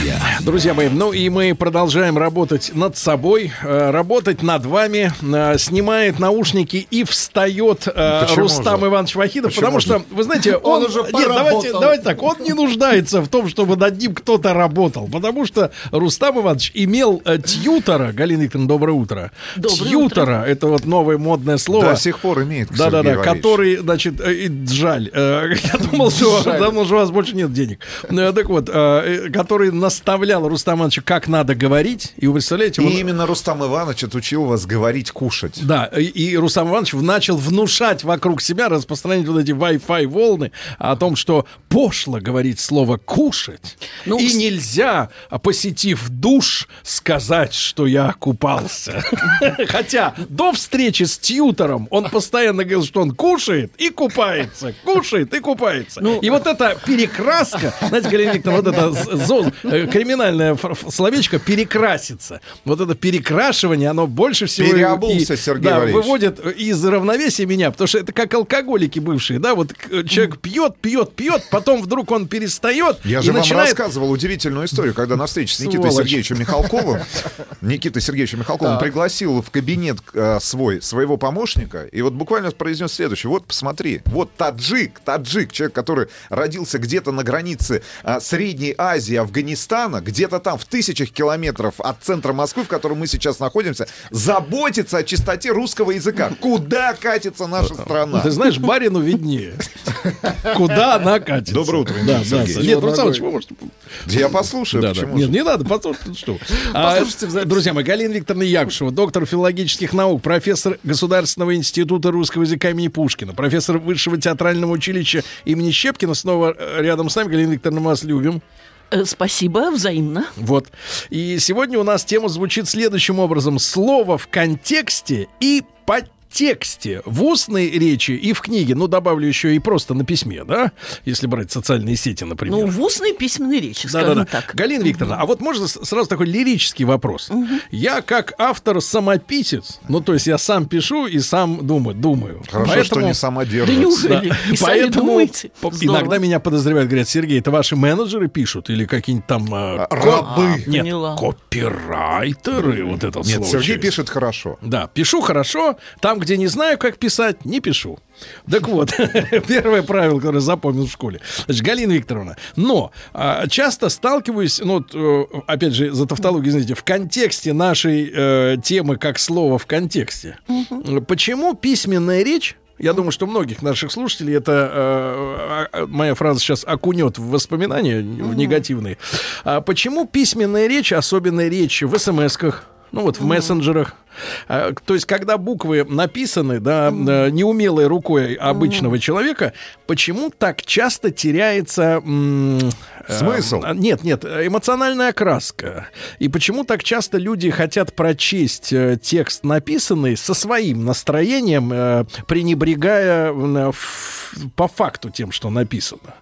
друзья. Друзья мои, ну и мы продолжаем работать над собой, э, работать над вами. Э, снимает наушники и встает э, Почему Рустам же? Иванович Вахидов, Почему потому же? что, вы знаете, он, уже нет, давайте, давайте так, он не нуждается в том, чтобы над ним кто-то работал, потому что Рустам Иванович имел тьютера, Галина Викторовна, доброе утро. Доброе тьютера, это вот новое модное слово. До сих пор имеет, Да, да, Сергей да, Валерьевич. который, значит, э, жаль. э, Я думал, что давно же у вас больше нет денег. Э, Так вот, который наставлял Рустама Ивановича, как надо говорить. И вы представляете, И он- именно Рустам Иванович отучил вас говорить, кушать. да, и, и Рустам Иванович начал внушать вокруг себя, распространять вот эти Wi-Fi волны о том, что пошло говорить слово «кушать», Ну, и с- нельзя, посетив душ, сказать, что я купался. Хотя до встречи с тьютором он постоянно говорил, что он кушает и купается, кушает и купается. Ну, и вот эта перекраска, знаете, Галина Викторовна, вот это з- зо- э, криминальное фр- фр- словечко «перекраситься», вот это перекрашивание, оно больше всего... и- Переобулся, Сергей да, Валерьевич. выводит из равновесия меня, потому что это как алкоголики бывшие, да, вот к- человек пьет, пьет, пьет, потом вдруг он перестает Я и же вам начинает... рассказывал удивительную историю, когда на встрече с Никитой Сволочь. Сергеевичем Михалковым, Никитой Сергеевичем Михалковым пригласил в кабинет э, свой, своего помощника, и вот буквально произнес следующее. Вот посмотри, вот таджик, таджик, человек, который родился где-то на границе э, Средней Азии, Афганистана, где-то там в тысячах километров от центра Москвы, в котором мы сейчас находимся, заботится о чистоте русского языка. Куда катится наша страна? Ты знаешь, барину виднее. Куда она катится. Доброе утро, Да, да. Нет, Руслан Иванович, вы можете... Я послушаю, Да, да. почему Нет, же? не надо, послушайте, что. А, Послушайте записи. друзья мои, Галина Викторовна Якушева, доктор филологических наук, профессор Государственного института русского языка имени Пушкина, профессор Высшего театрального училища имени Щепкина. Снова э, рядом с нами, Галина Викторовна, мы вас любим. Э, Спасибо, взаимно. Вот. И сегодня у нас тема звучит следующим образом. Слово в контексте и подтексте. В устной речи и в книге. Ну, добавлю еще и просто на письме, да? Если брать социальные сети, например. Ну, в устной письменной речи, скажем Да-да-да. так. Галина Викторовна, а вот можно сразу такой лирический вопрос. Я как автор-самописец, ну, то есть я сам пишу и сам думаю, думаю. Хорошо, Поэтому- что не самодержец. Да неужели? Да. И Поэтому думаете? иногда меня подозревают, говорят, Сергей, это ваши менеджеры пишут или какие-нибудь там а, ко- рабы. Нет, Поняла. копирайтеры, вот это Нет, слово Сергей через. пишет хорошо. Да, пишу хорошо, там, где не знаю, как писать, не пишу. Так вот, первое правило, которое запомнил в школе. Значит, Галина Викторовна, но а, часто сталкиваюсь, ну, вот, э, опять же, за тавтологию, знаете, в контексте нашей э, темы как слово в контексте. Почему письменная речь я думаю, что многих наших слушателей это э, а, а, моя фраза сейчас окунет в воспоминания в негативные. А почему письменная речь, особенно речь в смс-ках, ну вот в мессенджерах. А, То есть, когда буквы написаны, да, э, неумелой рукой обычного человека, почему так часто теряется м, э, Смысл? а, Нет, нет, эмоциональная окраска. И почему так часто люди хотят прочесть э, текст написанный со своим настроением, э, пренебрегая ф- по факту тем, что написано?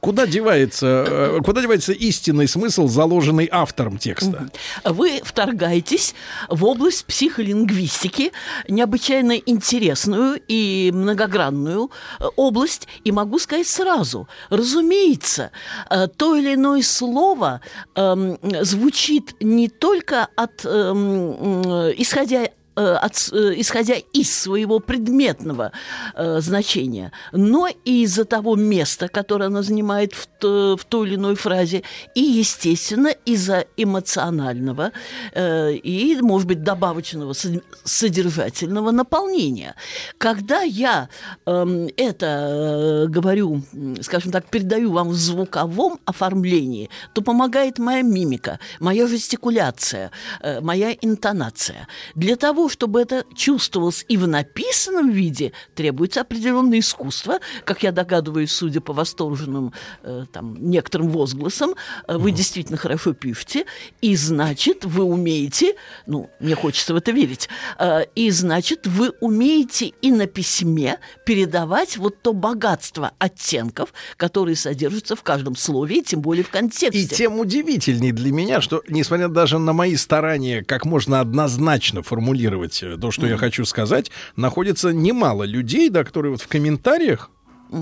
Куда девается, э, куда девается истинный смысл, заложенный автором текста? Вы вторгаетесь в область психолингвистики, необычайно интересную и многогранную э, область, и могу сказать сразу, разумеется, э, то или иное слово эм, звучит не только от, эм, исходя от с- э, исходя из своего предметного э, значения, но и из-за того места, которое оно занимает в, то- в той или иной фразе, и, естественно, из-за эмоционального э, и, может быть, добавочного сод- содержательного наполнения. Когда я эм, это э, говорю, скажем так, передаю вам в звуковом оформлении, то помогает моя мимика, моя жестикуляция, э, моя интонация. Для того, того, чтобы это чувствовалось и в написанном виде, требуется определенное искусство. Как я догадываюсь, судя по восторженным э, там, некоторым возгласам, э, вы действительно хорошо пишете, и значит, вы умеете, ну, мне хочется в это верить, э, и значит, вы умеете и на письме передавать вот то богатство оттенков, которые содержатся в каждом слове, и тем более в контексте. И тем удивительней для меня, что, несмотря даже на мои старания как можно однозначно формулировать э, то, что я хочу сказать, находится немало людей, да, которые вот в комментариях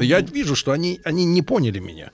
Я вижу, что они, они не поняли меня.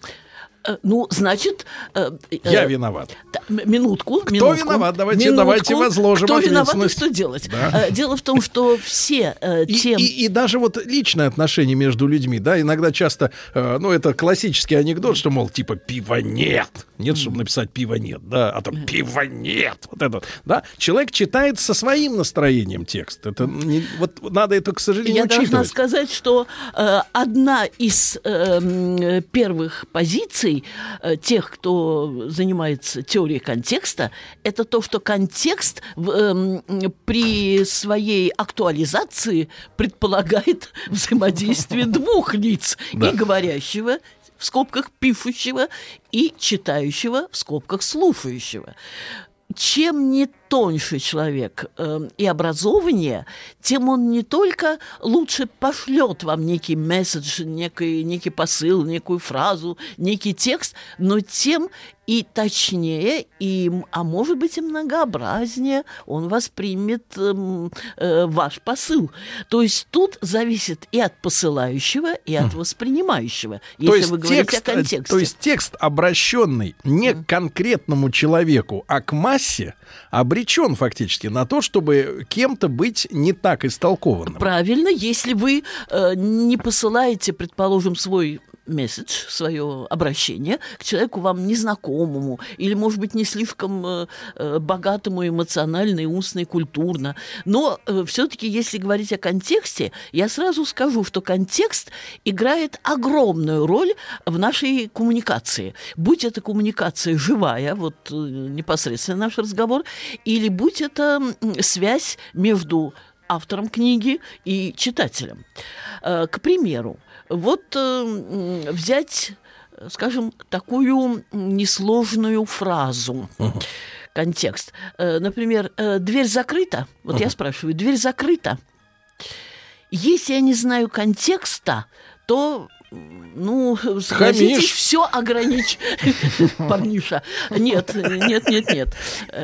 Э, Ну, значит... э, Я э, виноват. та- м- минутку. Кто минутку, виноват? Давайте- минутку. давайте возложим Кто виноват и что делать? Да. Дело в том, что все э, И, и- и даже вот личное отношение между людьми, да, иногда часто, ну, это классический анекдот, что, мол, типа, пива нет. Нет, чтобы написать пива нет, да, а то пива нет. Вот это, вот, да. Человек читает со своим настроением текст. Это не- вот надо это, к сожалению, Я должна учитывать. сказать, что э, одна из э, первых позиций э, тех, кто занимается теорией контекста, это то, что контекст эм, при своей актуализации предполагает взаимодействие двух лиц, Да. и говорящего в скобках пишущего и читающего в скобках слушающего. Чем не тоньше человек э, и образованнее, тем он не только лучше пошлет вам некий месседж, некий, некий посыл, некую фразу, некий текст, но тем и точнее, и, а может быть и многообразнее он воспримет эм, э, ваш посыл. То есть тут зависит и от посылающего, и от воспринимающего, если то есть вы говорите текст, о э, контексте. То есть текст, обращенный не к конкретному человеку, а к массе, обречен фактически на то, чтобы кем-то быть не так истолкованным. Правильно, если вы э, не посылаете, предположим, свой месседж, свое обращение к человеку вам незнакомому или, может быть, не слишком э, э, богатому эмоционально и устно и культурно. Но все-таки, если говорить о контексте, я сразу скажу, что контекст играет огромную роль в нашей коммуникации. Будь это коммуникация живая, вот э, непосредственно наш разговор, или будь это связь между автором книги и читателем. Э, К примеру, вот э, взять, скажем, такую несложную фразу. Контекст. Э, Например, э, дверь закрыта. Вот я спрашиваю, дверь закрыта. Если я не знаю контекста, то ну, согласитесь, все ограничь. Парниша. Нет, нет, нет, нет.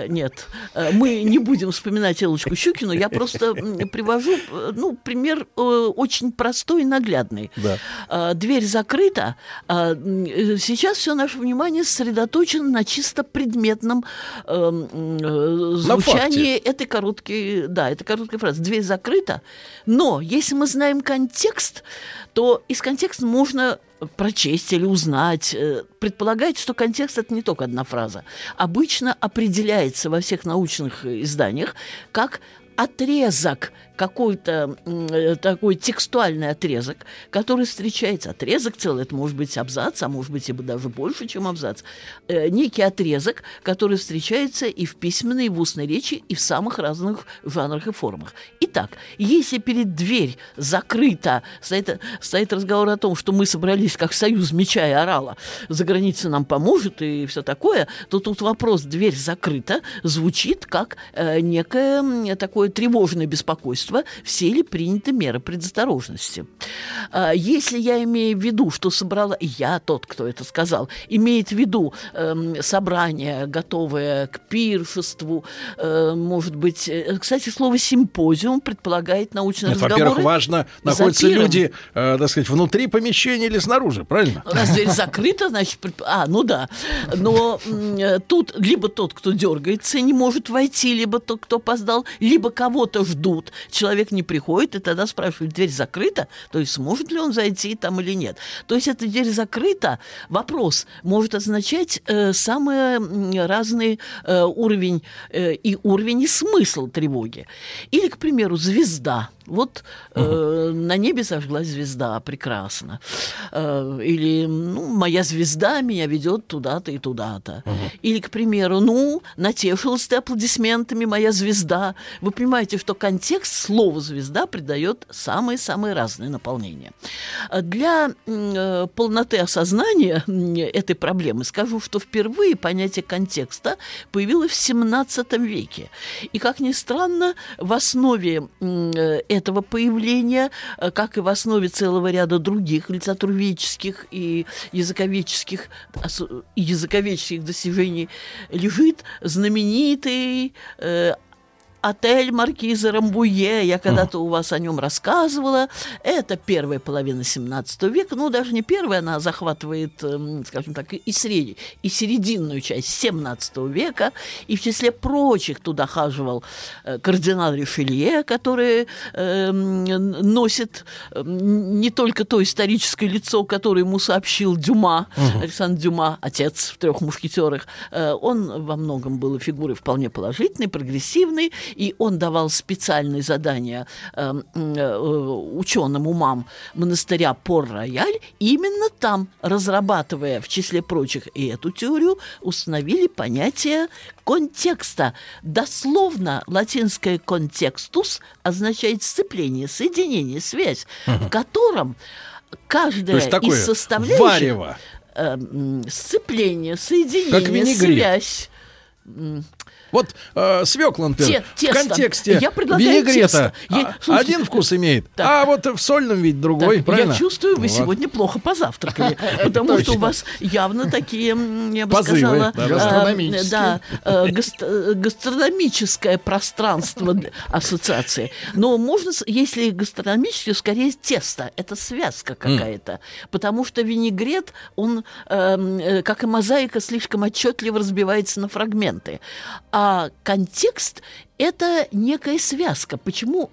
Нет. Мы не будем вспоминать Элочку Щукину. Я просто привожу, ну, пример э, очень простой и наглядный. Да. Э, Дверь закрыта. А, Сейчас все наше внимание сосредоточено на чисто предметном э, м, э, звучании этой короткой, да, этой короткой фразы. Дверь закрыта. Но если мы знаем контекст, то из контекста можно прочесть или узнать, э, предполагать, что контекст это не только одна фраза. Обычно определяется во всех научных э, изданиях как отрезок, какой-то э, такой текстуальный отрезок, который встречается. Отрезок целый, это может быть абзац, а может быть и даже больше, чем абзац. Э, некий отрезок, который встречается и в письменной, и в устной речи, и в самых разных жанрах и формах. Итак, если перед дверь закрыта, стоит, стоит разговор о том, что мы собрались как союз меча и орала, за границей нам поможет и все такое, то тут вопрос «дверь закрыта» звучит как э, некое такое тревожное беспокойство, все ли приняты меры предосторожности. А, Если я имею в виду, что собрала, я тот, кто это сказал, имеет в виду эм, собрание, готовое к пиршеству, э, может быть... э, Кстати, слово «симпозиум» предполагает научные Нет, разговоры. во-первых, важно, находятся люди, э, так сказать, внутри помещения или снаружи, правильно? Раз дверь закрыта, значит... предп- А, ну да. Но э, тут либо тот, кто дергается, не может войти, либо тот, кто опоздал, либо кого-то ждут. Человек не приходит, и тогда спрашивают, дверь закрыта? То есть сможет ли он зайти там или нет? То есть эта дверь закрыта, вопрос, может означать э, самый разный э, уровень э, и уровень и смысл тревоги. Или, к примеру, звезда. Вот э, на небе сожглась звезда, прекрасно. Э, или ну, моя звезда меня ведет туда-то и туда-то. Или, к примеру, ну, натешилась ты аплодисментами, моя звезда. Вы понимаете, что контекст слова «звезда» придает самые-самые разные наполнения. Для э, полноты осознания этой проблемы скажу, что впервые понятие контекста появилось в XVII веке. И, как ни странно, в основе э, этого появления, э, как и в основе целого ряда других литературоведческих и языковедческих, языковедческих достижений, лежит знаменитый э, отель Маркиза Рамбуе. Я когда-то у вас о нем рассказывала. Это первая половина 17 века. Ну, даже не первая, она захватывает, эм, скажем так, и, среднюю, и серединную часть 17 века. И в числе прочих туда хаживал э, кардинал Ришелье, который э, носит э, не только то историческое лицо, которое ему сообщил Дюма, угу. Александр Дюма, отец в трех мушкетерах. Э, он во многом был фигурой вполне положительной, прогрессивной и он давал специальные задания э, э, ученым умам монастыря Пор-Рояль, именно там, разрабатывая, в числе прочих, и эту теорию, установили понятие контекста. Дословно латинское «контекстус» означает сцепление, соединение, связь, в котором каждая из составляющих... Варево. Э, сцепление, соединение, связь вот э, свекла, например, Те, в контексте я винегрета я, а, один вкус имеет, так. а вот в сольном ведь другой, так, правильно? Я чувствую, вы вот. сегодня плохо позавтракали, потому что у вас явно такие, я бы сказала, э, да, э, гастрономическое пространство ассоциации. Но можно, если гастрономическое, скорее тесто, это связка какая-то, потому что винегрет, он, эм, как и мозаика, слишком отчетливо разбивается на фрагменты. А а контекст это некая связка. Почему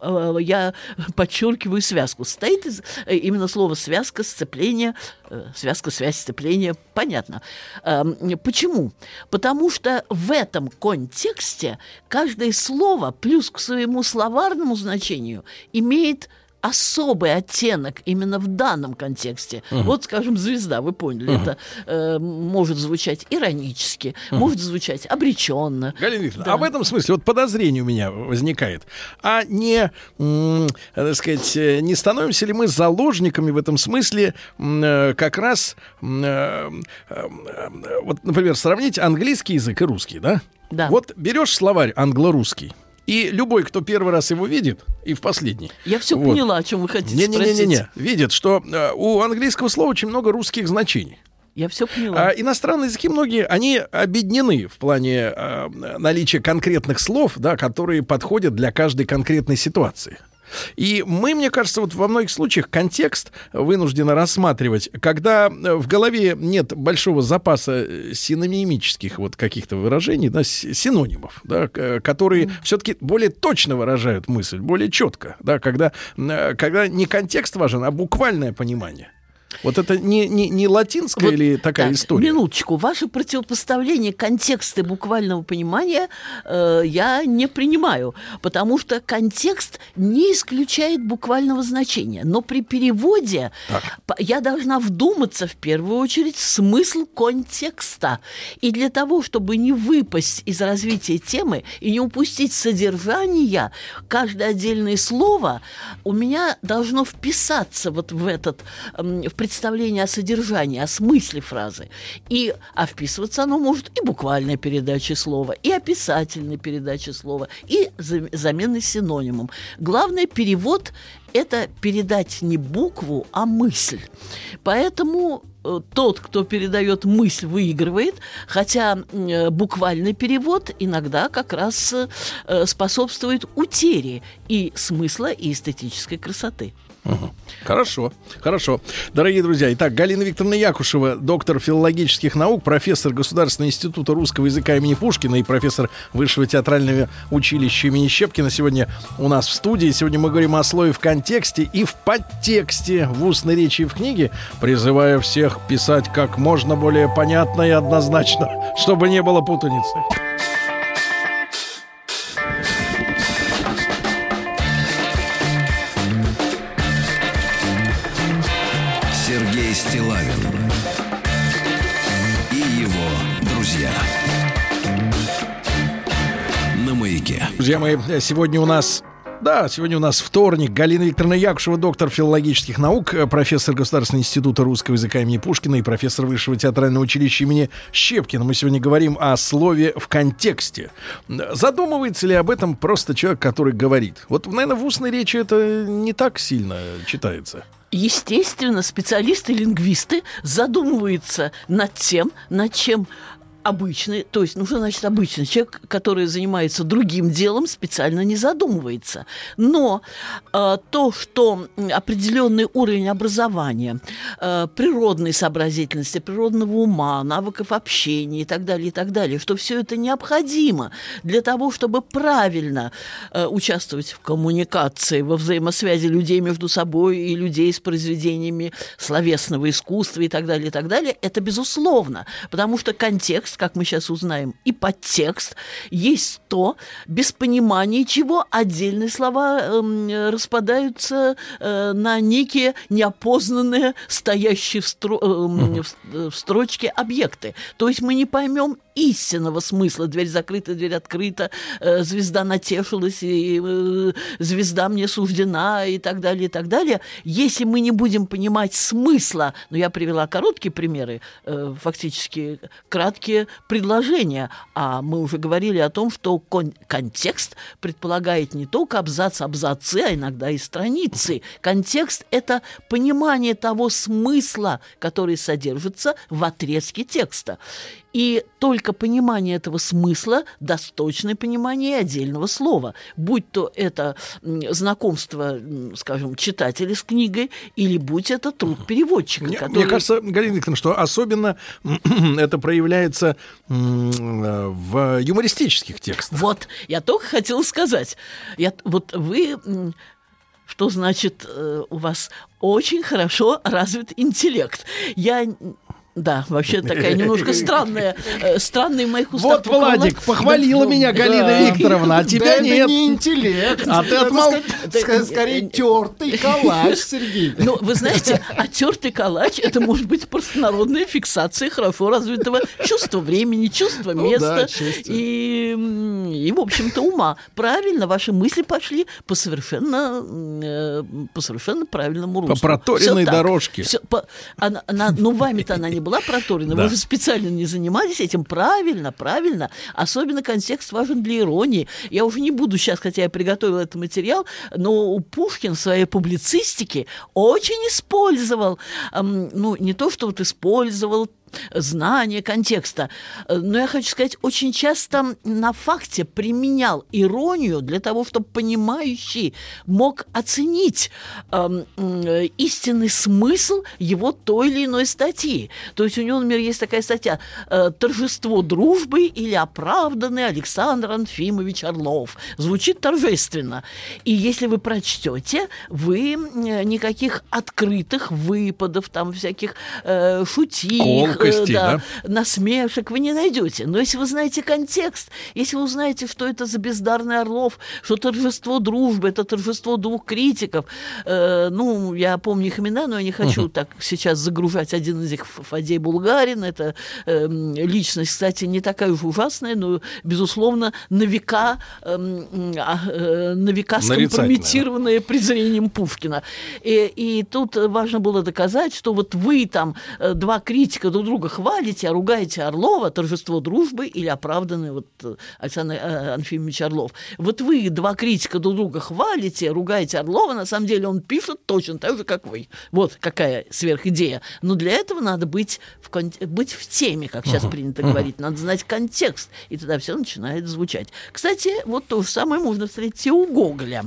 э, я подчеркиваю связку? Стоит из, э, именно слово связка, сцепление, э, связка, связь, сцепление. Понятно. Э, почему? Потому что в этом контексте каждое слово плюс к своему словарному значению имеет особый оттенок именно в данном контексте. Угу. Вот, скажем, звезда, вы поняли, угу. это э, может звучать иронически, угу. может звучать обреченно. Галина Викторовна, да. а в этом смысле вот подозрение у меня возникает. А не, э, так сказать, не становимся ли мы заложниками в этом смысле э, как раз, э, э, вот, например, сравнить английский язык и русский, да? Да. Вот берешь словарь англо-русский, и любой, кто первый раз его видит, и в последний. Я все вот, поняла, о чем вы хотите не, не, не, не, не, видит, что э, у английского слова очень много русских значений. Я все поняла. А, иностранные языки многие, они объединены в плане э, наличия конкретных слов, да, которые подходят для каждой конкретной ситуации. И мы, мне кажется, вот во многих случаях контекст вынуждены рассматривать, когда в голове нет большого запаса э, синонимических вот каких-то выражений, да, синонимов, да, которые mm. все-таки более точно выражают мысль, более четко, да, когда, э, когда не контекст важен, а буквальное понимание. Вот это не, не, не латинская вот, или такая так, история? Минуточку. Ваше противопоставление контекста буквального понимания э, я не принимаю, потому что контекст не исключает буквального значения. Но при переводе так. я должна вдуматься в первую очередь в смысл контекста. И для того, чтобы не выпасть из развития темы и не упустить содержание, каждое отдельное слово у меня должно вписаться вот в этот, в представление о содержании, о смысле фразы. И, а вписываться оно может и буквальной передачи слова, и описательной передачи слова, и замены синонимом. Главное, перевод – это передать не букву, а мысль. Поэтому э, тот, кто передает мысль, выигрывает, хотя э, буквальный перевод иногда как раз э, способствует утере и смысла, и эстетической красоты. Хорошо, хорошо. Дорогие друзья, итак, Галина Викторовна Якушева, доктор филологических наук, профессор Государственного института русского языка имени Пушкина и профессор Высшего театрального училища имени Щепкина сегодня у нас в студии. Сегодня мы говорим о слове в контексте и в подтексте в устной речи и в книге, призывая всех писать как можно более понятно и однозначно, чтобы не было путаницы. Друзья мои, сегодня у нас да, сегодня у нас вторник. Галина Викторовна Якушева, доктор филологических наук, профессор Государственного института русского языка имени Пушкина и профессор Высшего театрального училища имени Щепкина. Мы сегодня говорим о слове в контексте. Задумывается ли об этом просто человек, который говорит? Вот, наверное, в устной речи это не так сильно читается. Естественно, специалисты-лингвисты задумываются над тем, над чем обычный, то есть, ну что значит обычный? Человек, который занимается другим делом, специально не задумывается. Но э, то, что определенный уровень образования, э, природной сообразительности, природного ума, навыков общения и так далее, и так далее, что все это необходимо для того, чтобы правильно э, участвовать в коммуникации, во взаимосвязи людей между собой и людей с произведениями словесного искусства и так далее, и так далее, это безусловно, потому что контекст контекст, как мы сейчас узнаем, и подтекст есть то, без понимания чего отдельные слова э, распадаются э, на некие неопознанные, стоящие в, стро, э, в, в строчке объекты. То есть мы не поймем истинного смысла. Дверь закрыта, дверь открыта, э, звезда натешилась, и э, звезда мне суждена, и так далее, и так далее. Если мы не будем понимать смысла, но я привела короткие примеры, э, фактически краткие предложения, а мы уже говорили о том, что кон- контекст предполагает не только абзац, абзацы, а иногда и страницы. Контекст – это понимание того смысла, который содержится в отрезке текста. И только понимание этого смысла даст точное понимание отдельного слова. Будь то это знакомство, скажем, читателя с книгой, или будь это труд переводчика. Мне, который... мне кажется, Галина Викторовна, что особенно это проявляется в юмористических текстах. Вот, я только хотела сказать. Я, вот вы что значит э, у вас очень хорошо развит интеллект. Я да, вообще такая немножко странная, э, странный моих устах. Вот, Владик, похвалила меня Галина Викторовна, а тебя нет. это не интеллект. А ты отмол... Скорее, тертый калач, Сергей. Ну, вы знаете, а тертый калач, это может быть простонародная фиксация хорошо развитого чувства времени, чувства места и, и, в общем-то, ума. Правильно, ваши мысли пошли по совершенно, э, по совершенно правильному руслу. По проторенной дорожке. Все, по, она, она, ну, вами-то она не была проторена, да. вы же специально не занимались этим. Правильно, правильно. Особенно контекст важен для иронии. Я уже не буду сейчас, хотя я приготовила этот материал, но Пушкин в своей публицистике очень использовал, эм, ну, не то, что вот использовал знание контекста. Но я хочу сказать, очень часто на факте применял иронию для того, чтобы понимающий мог оценить э, э, истинный смысл его той или иной статьи. То есть у него, например, есть такая статья э, «Торжество дружбы» или «Оправданный Александр Анфимович Орлов». Звучит торжественно. И если вы прочтете, вы никаких открытых выпадов, там всяких э, шутих, колкостей, да, да? насмешек вы не найдете. Но если вы знаете контекст, если вы узнаете, что это за бездарный Орлов, что торжество дружбы, это торжество двух критиков, э, ну, я помню их имена, но я не хочу uh-huh. так сейчас загружать один из них, Фадей Булгарин, это э, личность, кстати, не такая уж ужасная, но, безусловно, на века, а, э, на века скомпрометированная презрением Пушкина. И, и тут важно было доказать, что вот вы там, э, два критика друг друга хвалите, а ругаете Орлова, торжество дружбы или оправданный вот э, Александр э, Анфимович Орлов. Вот вы, два критика друг друга хвалите, ругаете Орлова, на самом деле он пишет точно так же, как вы. Вот какая сверхидея. Но для этого надо быть в, кон... быть в теме, как сейчас uh-huh. принято uh-huh. говорить. Надо знать контекст, и тогда все начинает звучать. Кстати, вот то же самое можно встретить и у Гоголя.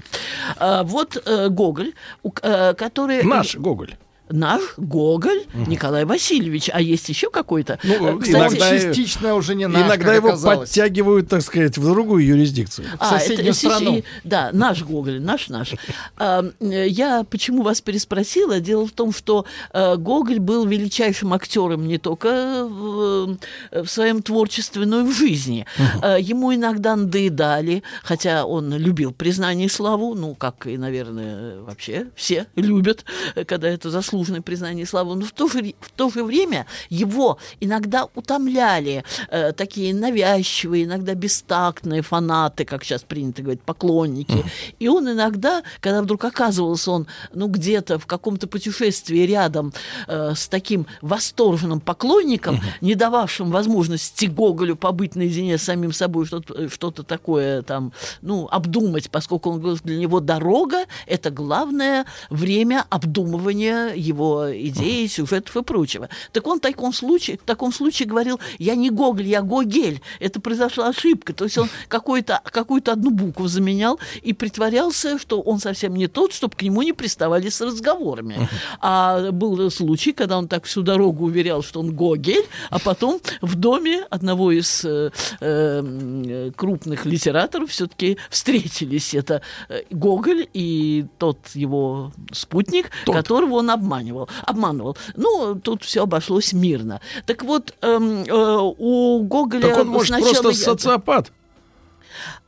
А, вот э, Гоголь, у, э, который... Наш Гоголь наш Гоголь угу. Николай Васильевич, а есть еще какой-то. Ну, Кстати, иногда, частично уже не наш, Иногда его оказалось. подтягивают, так сказать, в другую юрисдикцию. В а, соседнюю это, страну. Да, наш Гоголь, наш, наш. А, я почему вас переспросила? Дело в том, что э, Гоголь был величайшим актером не только в, в своем творчестве, но и в жизни. Угу. Ему иногда надоедали, хотя он любил признание и славу, ну, как и, наверное, вообще все любят, когда это заслуживает заслуженное признание и славу, но в то же, в то же время его иногда утомляли э, такие навязчивые, иногда бестактные фанаты, как сейчас принято говорить, поклонники. И он иногда, когда вдруг оказывался он, ну, где-то в каком-то путешествии рядом э, с таким восторженным поклонником, mm-hmm. не дававшим возможности Гоголю побыть наедине с самим собой, что-то, что-то такое там, ну, обдумать, поскольку он говорил, для него дорога – это главное время обдумывания его идей, сюжетов и прочего. Так он в таком случае, в таком случае говорил, я не Гоголь, я Гогель. Это произошла ошибка. То есть он какую-то какую одну букву заменял и притворялся, что он совсем не тот, чтобы к нему не приставали с разговорами. А был случай, когда он так всю дорогу уверял, что он Гогель, а потом в доме одного из э, э, крупных литераторов все-таки встретились. Это э, Гоголь и тот его спутник, тот. которого он обманывал. Обманывал. Ну, тут все обошлось мирно. Так вот, эм, э, у Гоголя... Так он, может, просто я... социопат?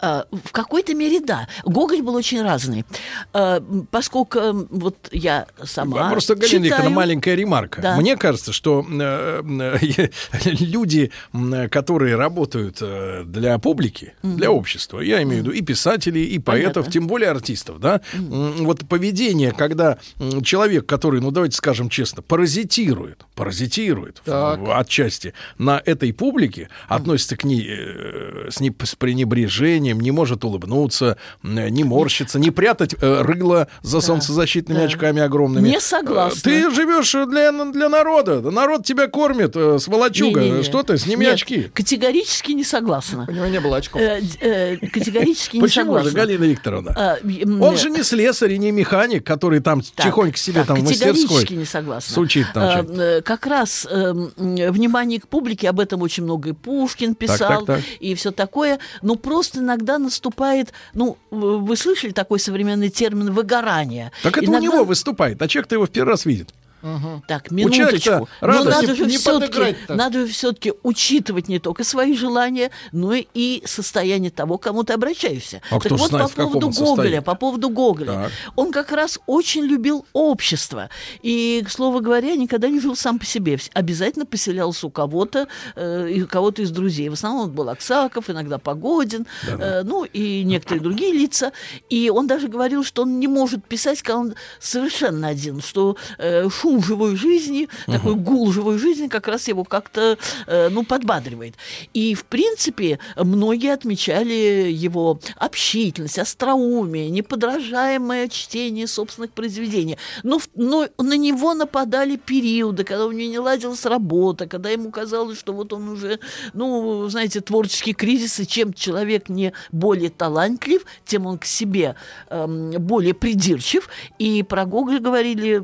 Э, в какой-то мере да. Гоголь был очень разный. Э, поскольку вот я сама Просто, Галина Викторовна, маленькая ремарка. Да. Мне кажется, что э, люди, которые работают для публики, для общества, я имею в виду и писателей, и поэтов, Понятно. тем более артистов, да, вот поведение, когда человек, который, ну давайте скажем честно, паразитирует, паразитирует в, отчасти на этой публике, относится к ней с, не, с пренебрежением, движением, не может улыбнуться, не морщиться, не прятать э, рыло за да, солнцезащитными да. очками огромными. Не согласна. Ты живешь для, для народа. Народ тебя кормит, э, сволочуга. Не, не, не. Что ты, сними Нет, очки. Категорически не согласна. У него не было очков. Э, э, категорически не согласна. Почему же, Галина Викторовна? А, Он же не слесарь и не механик, который там так, тихонько себе так, там в мастерской. Категорически не согласна. Сучит там а, Как раз э, внимание к публике, об этом очень много и Пушкин писал, так, так, так. и все такое. Но просто иногда наступает, ну, вы слышали такой современный термин выгорание? Так это иногда... у него выступает, а человек-то его в первый раз видит. Угу. Так, минуточку. Но надо же все-таки, надо же все-таки учитывать не только свои желания, но и состояние того, к кому ты обращаешься. А так вот знает, по поводу Гоголя, по поводу Гоголя, так. он как раз очень любил общество и, к слову говоря, никогда не жил сам по себе, обязательно поселялся у кого-то, э, у кого-то из друзей. В основном он был Аксаков, иногда Погодин, э, ну и некоторые другие лица. И он даже говорил, что он не может писать, когда он совершенно один, что э, шум живой жизни, uh-huh. такой гул живой жизни как раз его как-то, э, ну, подбадривает. И, в принципе, многие отмечали его общительность, остроумие, неподражаемое чтение собственных произведений. Но, но на него нападали периоды, когда у него не ладилась работа, когда ему казалось, что вот он уже, ну, знаете, творческий кризис, и чем человек не более талантлив, тем он к себе э, более придирчив. И про Гоголя говорили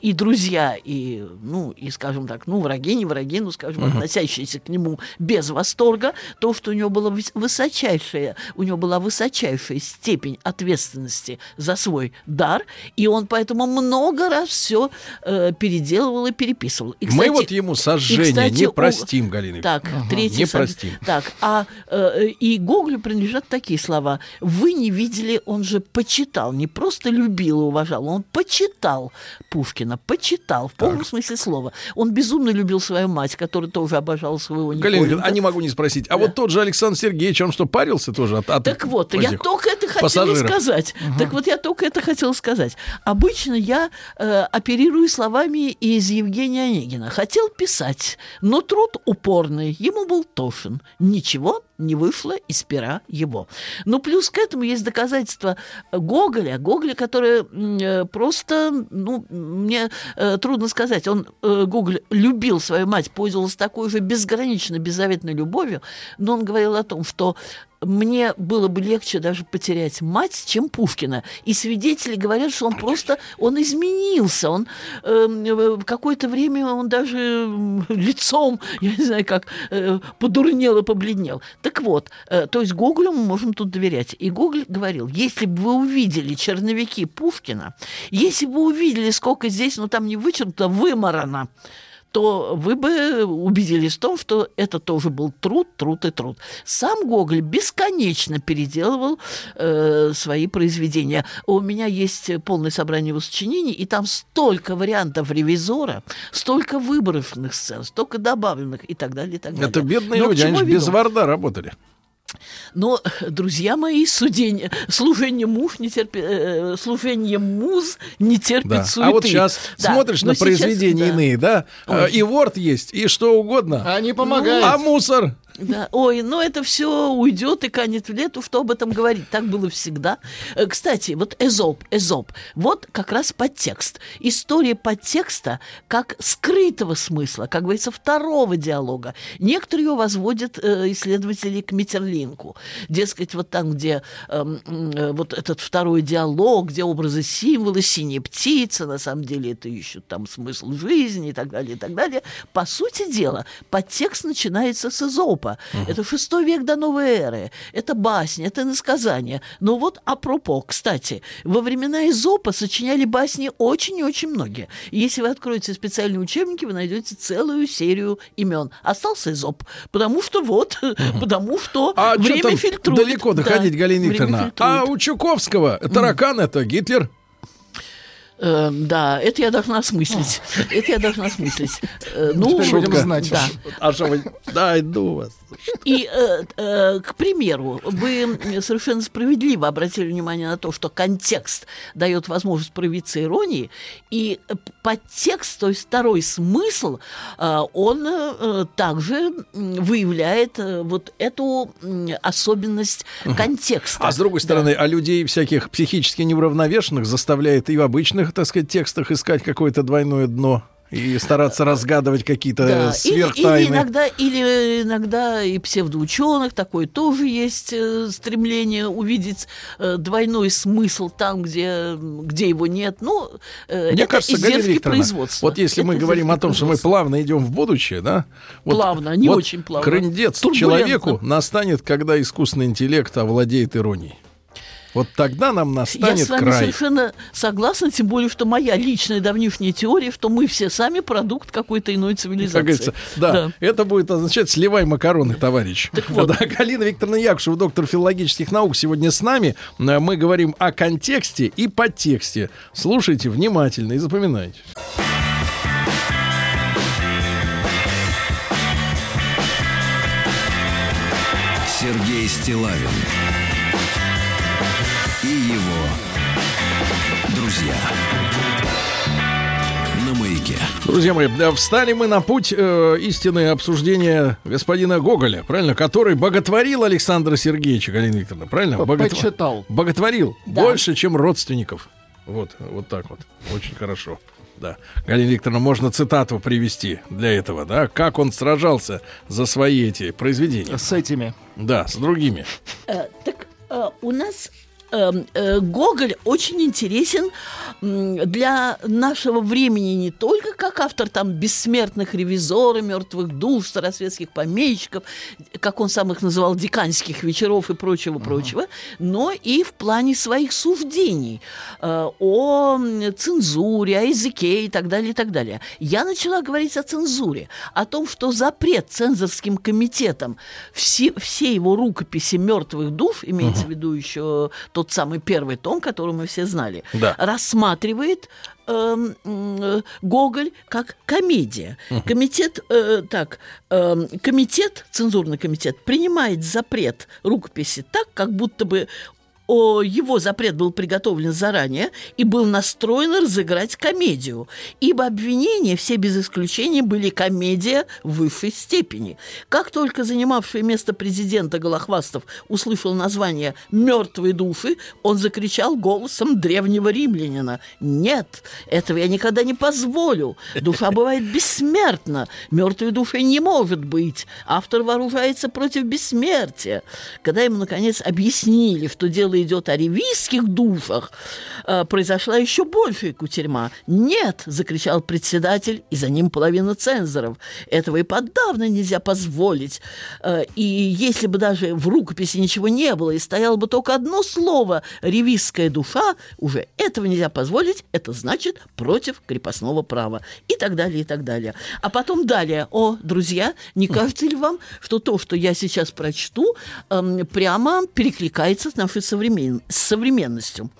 и друзья, и, ну, и, скажем так, ну, враги, не враги, ну, скажем, uh-huh. относящиеся к нему без восторга, то, что у него была высочайшая, у него была высочайшая степень ответственности за свой дар, и он поэтому много раз все э, переделывал и переписывал. И, кстати, Мы вот ему сожжение и, кстати, не простим, у... Галина. Так, ага. третий. Не сож... простим. Так, а э, и Гоголю принадлежат такие слова. Вы не видели, он же почитал, не просто любил и уважал, он почитал Пушкина, почитал, в полном так. смысле слова. Он безумно любил свою мать, которая тоже обожала своего Галина, а не могу не спросить. А да. вот тот же Александр Сергеевич, он что, парился тоже от, от Так вот, я только это хотела пассажиров. сказать. Угу. Так вот, я только это хотела сказать. Обычно я э, оперирую словами из Евгения Онегина. Хотел писать, но труд упорный, ему был тошен. Ничего не вышло из пера его. Но плюс к этому есть доказательства Гоголя, Гоголя, который э, просто, ну, мне э, трудно сказать, он, э, Гоголь, любил свою мать, пользовался такой же безгранично беззаветной любовью, но он говорил о том, что мне было бы легче даже потерять мать, чем Пушкина. И свидетели говорят, что он просто, он изменился, он э, в какое-то время он даже лицом, я не знаю как, э, подурнел и побледнел. Так вот, э, то есть Гоголю мы можем тут доверять. И Гоголь говорил, если бы вы увидели черновики Пушкина, если бы вы увидели, сколько здесь, ну там не вычеркнуто, вымарано, то вы бы убедились в том, что это тоже был труд, труд и труд. Сам Гоголь бесконечно переделывал э, свои произведения. У меня есть полное собрание его сочинений, и там столько вариантов ревизора, столько выборочных сцен, столько добавленных и так далее, и так далее. Это бедные Но люди, они без варда работали. Но, друзья мои, судение, служение муж не терпит, э, служение муз не терпит Да. суеты. А вот сейчас Да. смотришь Но на сейчас, произведения да. иные, да? Ой. Э, И Word есть, и что угодно. Они помогают. А мусор? Да. Ой, ну это все уйдет и канет в лету, что об этом говорить. Так было всегда. Э, Кстати, вот Эзоп, Эзоп, вот как раз подтекст. История подтекста как скрытого смысла, как говорится, второго диалога. Некоторые ее возводят э, исследователи к Метерлинку. Дескать, вот там, где эм, э, вот этот второй диалог, где образы символы, синяя птица, на самом деле это ищут там смысл жизни и так далее, и так далее. По сути дела, подтекст начинается с Эзопа. Это шестой век до новой эры. Это басня, это насказание. Но вот апропо, кстати, во времена Эзопа сочиняли басни очень и очень многие. Если вы откроете специальные учебники, вы найдете целую серию имен. Остался Эзоп, потому что вот, потому что А время фильтрует. далеко Да, доходить, Галина время Викторовна? А у Чуковского таракан это Гитлер. Э, да, это я должна осмыслить. Это я должна осмыслить. Э, ну, Теперь будем знать. Да. А что вы... Да, иду вас. И, э, э, к примеру, вы совершенно справедливо обратили внимание на то, что контекст дает возможность проявиться иронии, и э, подтекст, то есть второй смысл, э, он э, также выявляет э, вот эту м, особенность контекста. А с другой Да. стороны, а людей всяких психически неуравновешенных заставляет и в обычных, так сказать, текстах искать какое-то двойное дно и стараться разгадывать какие-то Да, или, сверхтайны. или иногда, или иногда и псевдоученых такое тоже есть э, стремление увидеть э, двойной смысл там, где, где его нет. Ну, э, Мне это кажется, Викторовна, производства. вот если мы Это говорим о том, что мы плавно идем в будущее, да? Вот, Плавно, не вот очень плавно. Крындец человеку настанет, когда искусственный интеллект овладеет иронией. Вот тогда нам Я настанет с вами край. совершенно согласна, тем более, что моя личная давнишняя теория, что мы все сами продукт какой-то иной цивилизации. Как говорится, да, Да. это будет означать «сливай макароны, товарищ». Так вот. Да, Галина Викторовна Якушева, доктор филологических наук, сегодня с нами. Э, Мы говорим о контексте и подтексте. Слушайте внимательно и запоминайте. Сергей Стилавин Друзья мои, да, встали мы на путь э, истины обсуждения господина Гоголя, правильно? Который боготворил Александра Сергеевича, Галина Викторовна, правильно? Боготво- почитал. Боготворил Да. больше, чем родственников. Вот, вот так вот. Очень хорошо. Да. Галина Викторовна, можно цитату привести для этого, да? Как он сражался за свои эти произведения. С этими. Да, с другими. Э, так э, у нас э, Гоголь очень интересен для нашего времени не только как автор там бессмертных ревизоров, мертвых душ, старосветских помещиков, как он сам их называл, деканских вечеров и прочего-прочего, но и в плане своих суждений э, о цензуре, о языке и так далее, и так далее. Я начала говорить о цензуре, о том, что запрет цензорским комитетом все, все его рукописи мертвых душ, имеется в виду еще тот самый первый том, который мы все знали, Да. рассматривает эм, м, Гоголь как комедия. Комитет, э, так, эм, комитет, цензурный комитет, принимает запрет рукописи так, как будто бы о, его запрет был приготовлен заранее и был настроен разыграть комедию, ибо обвинения все без исключения были комедия высшей степени. Как только занимавший место президента Голохвастов услышал название «Мертвые души», он закричал голосом древнего римлянина «Нет, этого я никогда не позволю. Душа бывает бессмертна. Мертвой души не может быть. Автор вооружается против бессмертия». Когда ему, наконец, объяснили, что дело идет о ревизских душах, э, произошла еще большая кутерьма. «Нет!» – закричал председатель, и за ним половина цензоров. Этого и подавно нельзя позволить. Э, и если бы даже в рукописи ничего не было, и стояло бы только одно слово «ревизская душа», уже этого нельзя позволить, это значит против крепостного права. И так далее, и так далее. А потом далее. О, друзья, не кажется ли вам, что то, что я сейчас прочту, эм, прямо перекликается с нашей современ... с современностью?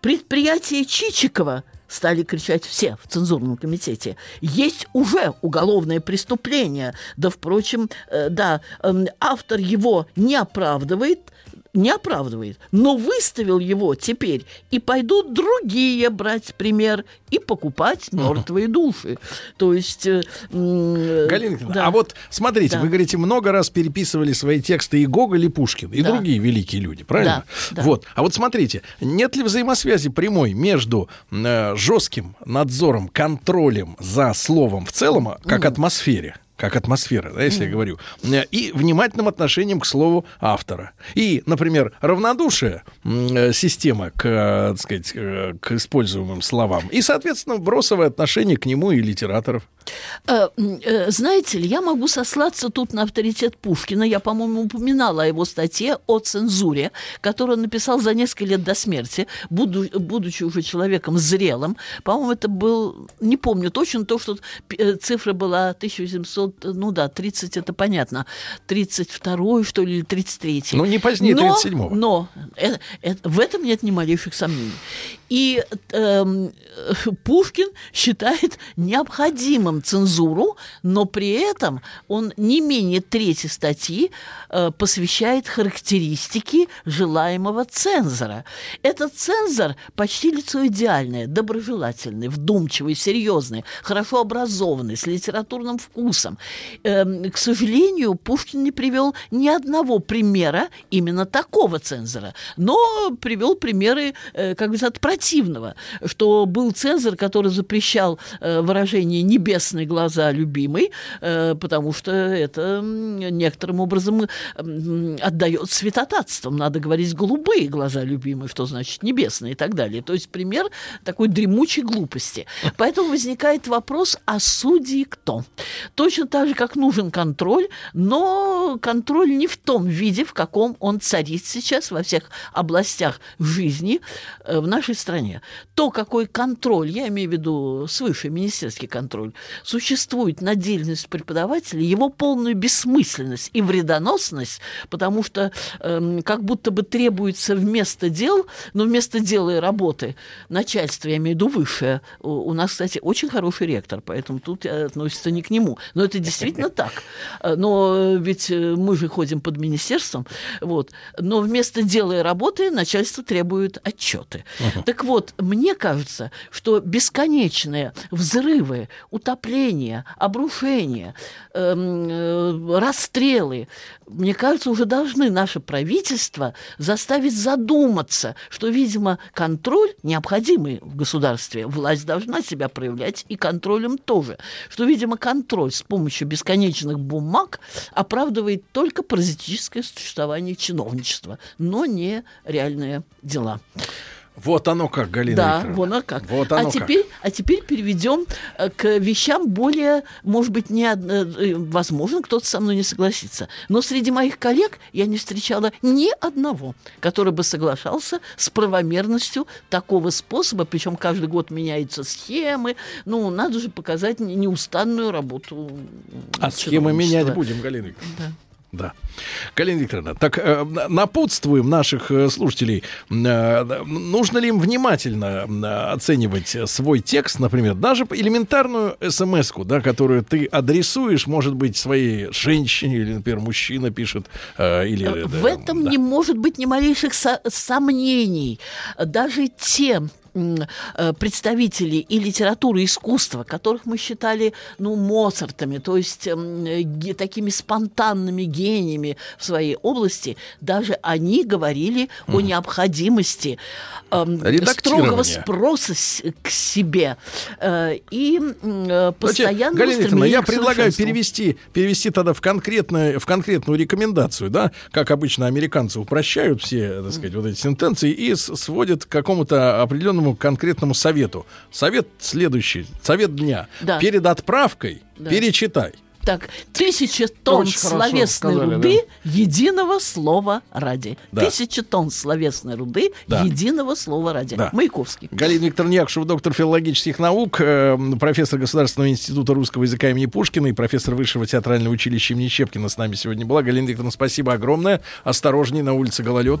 Предприятие Чичикова стали кричать все в цензурном комитете. Есть уже уголовное преступление. Да, впрочем, э, да, э, автор его не оправдывает, не оправдывает, но выставил его теперь, и пойдут другие брать пример и покупать мертвые души. То есть... Э, Галина да. а вот смотрите, да. вы говорите, много раз переписывали свои тексты и Гоголь, и Пушкин, и да. другие великие люди, правильно? Да. Да. Вот. А вот смотрите, нет ли взаимосвязи прямой между э, жестким надзором, контролем за словом в целом, как mm. атмосфере, как атмосфера, да, если mm. я говорю, э, и внимательным отношением к слову автора. И, например, равнодушие э, система к, э, так сказать, к используемым словам. И, соответственно, бросовое отношение к нему и литераторов. Знаете ли, я могу сослаться тут на авторитет Пушкина. Я, по-моему, упоминала о его статье о цензуре, которую он написал за несколько лет до смерти, буду, будучи уже человеком зрелым. По-моему, это был, не помню точно, то, что цифра была 1800 ну да, 30 это понятно, 32 что ли, или 33 Ну, не позднее 37-го. Но это, это, в этом нет ни малейших сомнений. И э, Пушкин считает необходимым цензуру, но при этом он не менее третьей статьи э, посвящает характеристике желаемого цензора. Этот цензор почти лицо идеальное, доброжелательный, вдумчивый, серьезный, хорошо образованный, с литературным вкусом. Э, к сожалению, Пушкин не привел ни одного примера именно такого цензора, но привел примеры, э, как говорится, от противного, что был цензор, который запрещал э, выражение «небесные глаза любимой», э, потому что это некоторым образом отдает святотатством. Надо говорить «голубые глаза любимой», что значит «небесные» и так далее. То есть пример такой дремучей глупости. Поэтому возникает вопрос, а судьи кто? Точно так же, как нужен контроль, но контроль не в том виде, в каком он царит сейчас во всех областях жизни э, в нашей стране. То, какой контроль, я имею в виду свыше министерский контроль, существует на деятельность преподавателя, его полную бессмысленность и вредоносность, потому что э, как будто бы требуется вместо дел, но вместо дела и работы начальство, я имею в виду высшее, у, у нас, кстати, очень хороший ректор, поэтому тут относится не к нему. Но это действительно так. Но ведь э, мы же ходим под министерством, вот. Но вместо дела и работы начальство требует отчеты. Uh-huh. Так вот, мне кажется, что бесконечные взрывы, утопления, обрушения, эм, э, расстрелы, мне кажется, уже должны наше правительство заставить задуматься, что, видимо, контроль необходимый в государстве. Власть должна себя проявлять и контролем тоже. Что, видимо, контроль с помощью бесконечных бумаг оправдывает только паразитическое существование чиновничества, но не реальные дела. Вот оно как, Галина Да, Викторовна. вот оно как. Вот оно а, теперь, как. а теперь переведем э, к вещам более, может быть, не, э, возможно, кто-то со мной не согласится. Но среди моих коллег я не встречала ни одного, который бы соглашался с правомерностью такого способа, причем каждый год меняются схемы. Ну, надо же показать неустанную работу. А схемы менять будем, Галина Викторовна. Да. Да. Галина Викторовна, так э, напутствуем наших э, слушателей. Э, нужно ли им внимательно э, оценивать свой текст, например, даже элементарную смс да, которую ты адресуешь, может быть, своей женщине или, например, мужчина пишет. Э, или, в да, этом да. не может быть ни малейших со- сомнений. Даже те э, представители и литературы, и искусства, которых мы считали, ну, Моцартами, то есть э, такими спонтанными гениями в своей области, даже они говорили mm. о необходимости э, строгого спроса к себе. Э, и э, постоянно Галина я предлагаю перевести, перевести тогда в, конкретную, в конкретную рекомендацию, да, как обычно американцы упрощают все, так сказать, вот эти сентенции и сводят к какому-то определенному конкретному совету. Совет следующий, совет дня. Да. Перед отправкой да. перечитай. Так, тысяча тонн Очень словесной сказали, руды да? единого слова ради. Да. Тысяча тонн словесной руды да. единого слова ради. Да. Маяковский. Галина Викторовна Якушева, доктор филологических наук, э, профессор Государственного института русского языка имени Пушкина и профессор Высшего театрального училища имени Щепкина с нами сегодня была. Галина Викторовна, спасибо огромное. Осторожней, на улице гололед.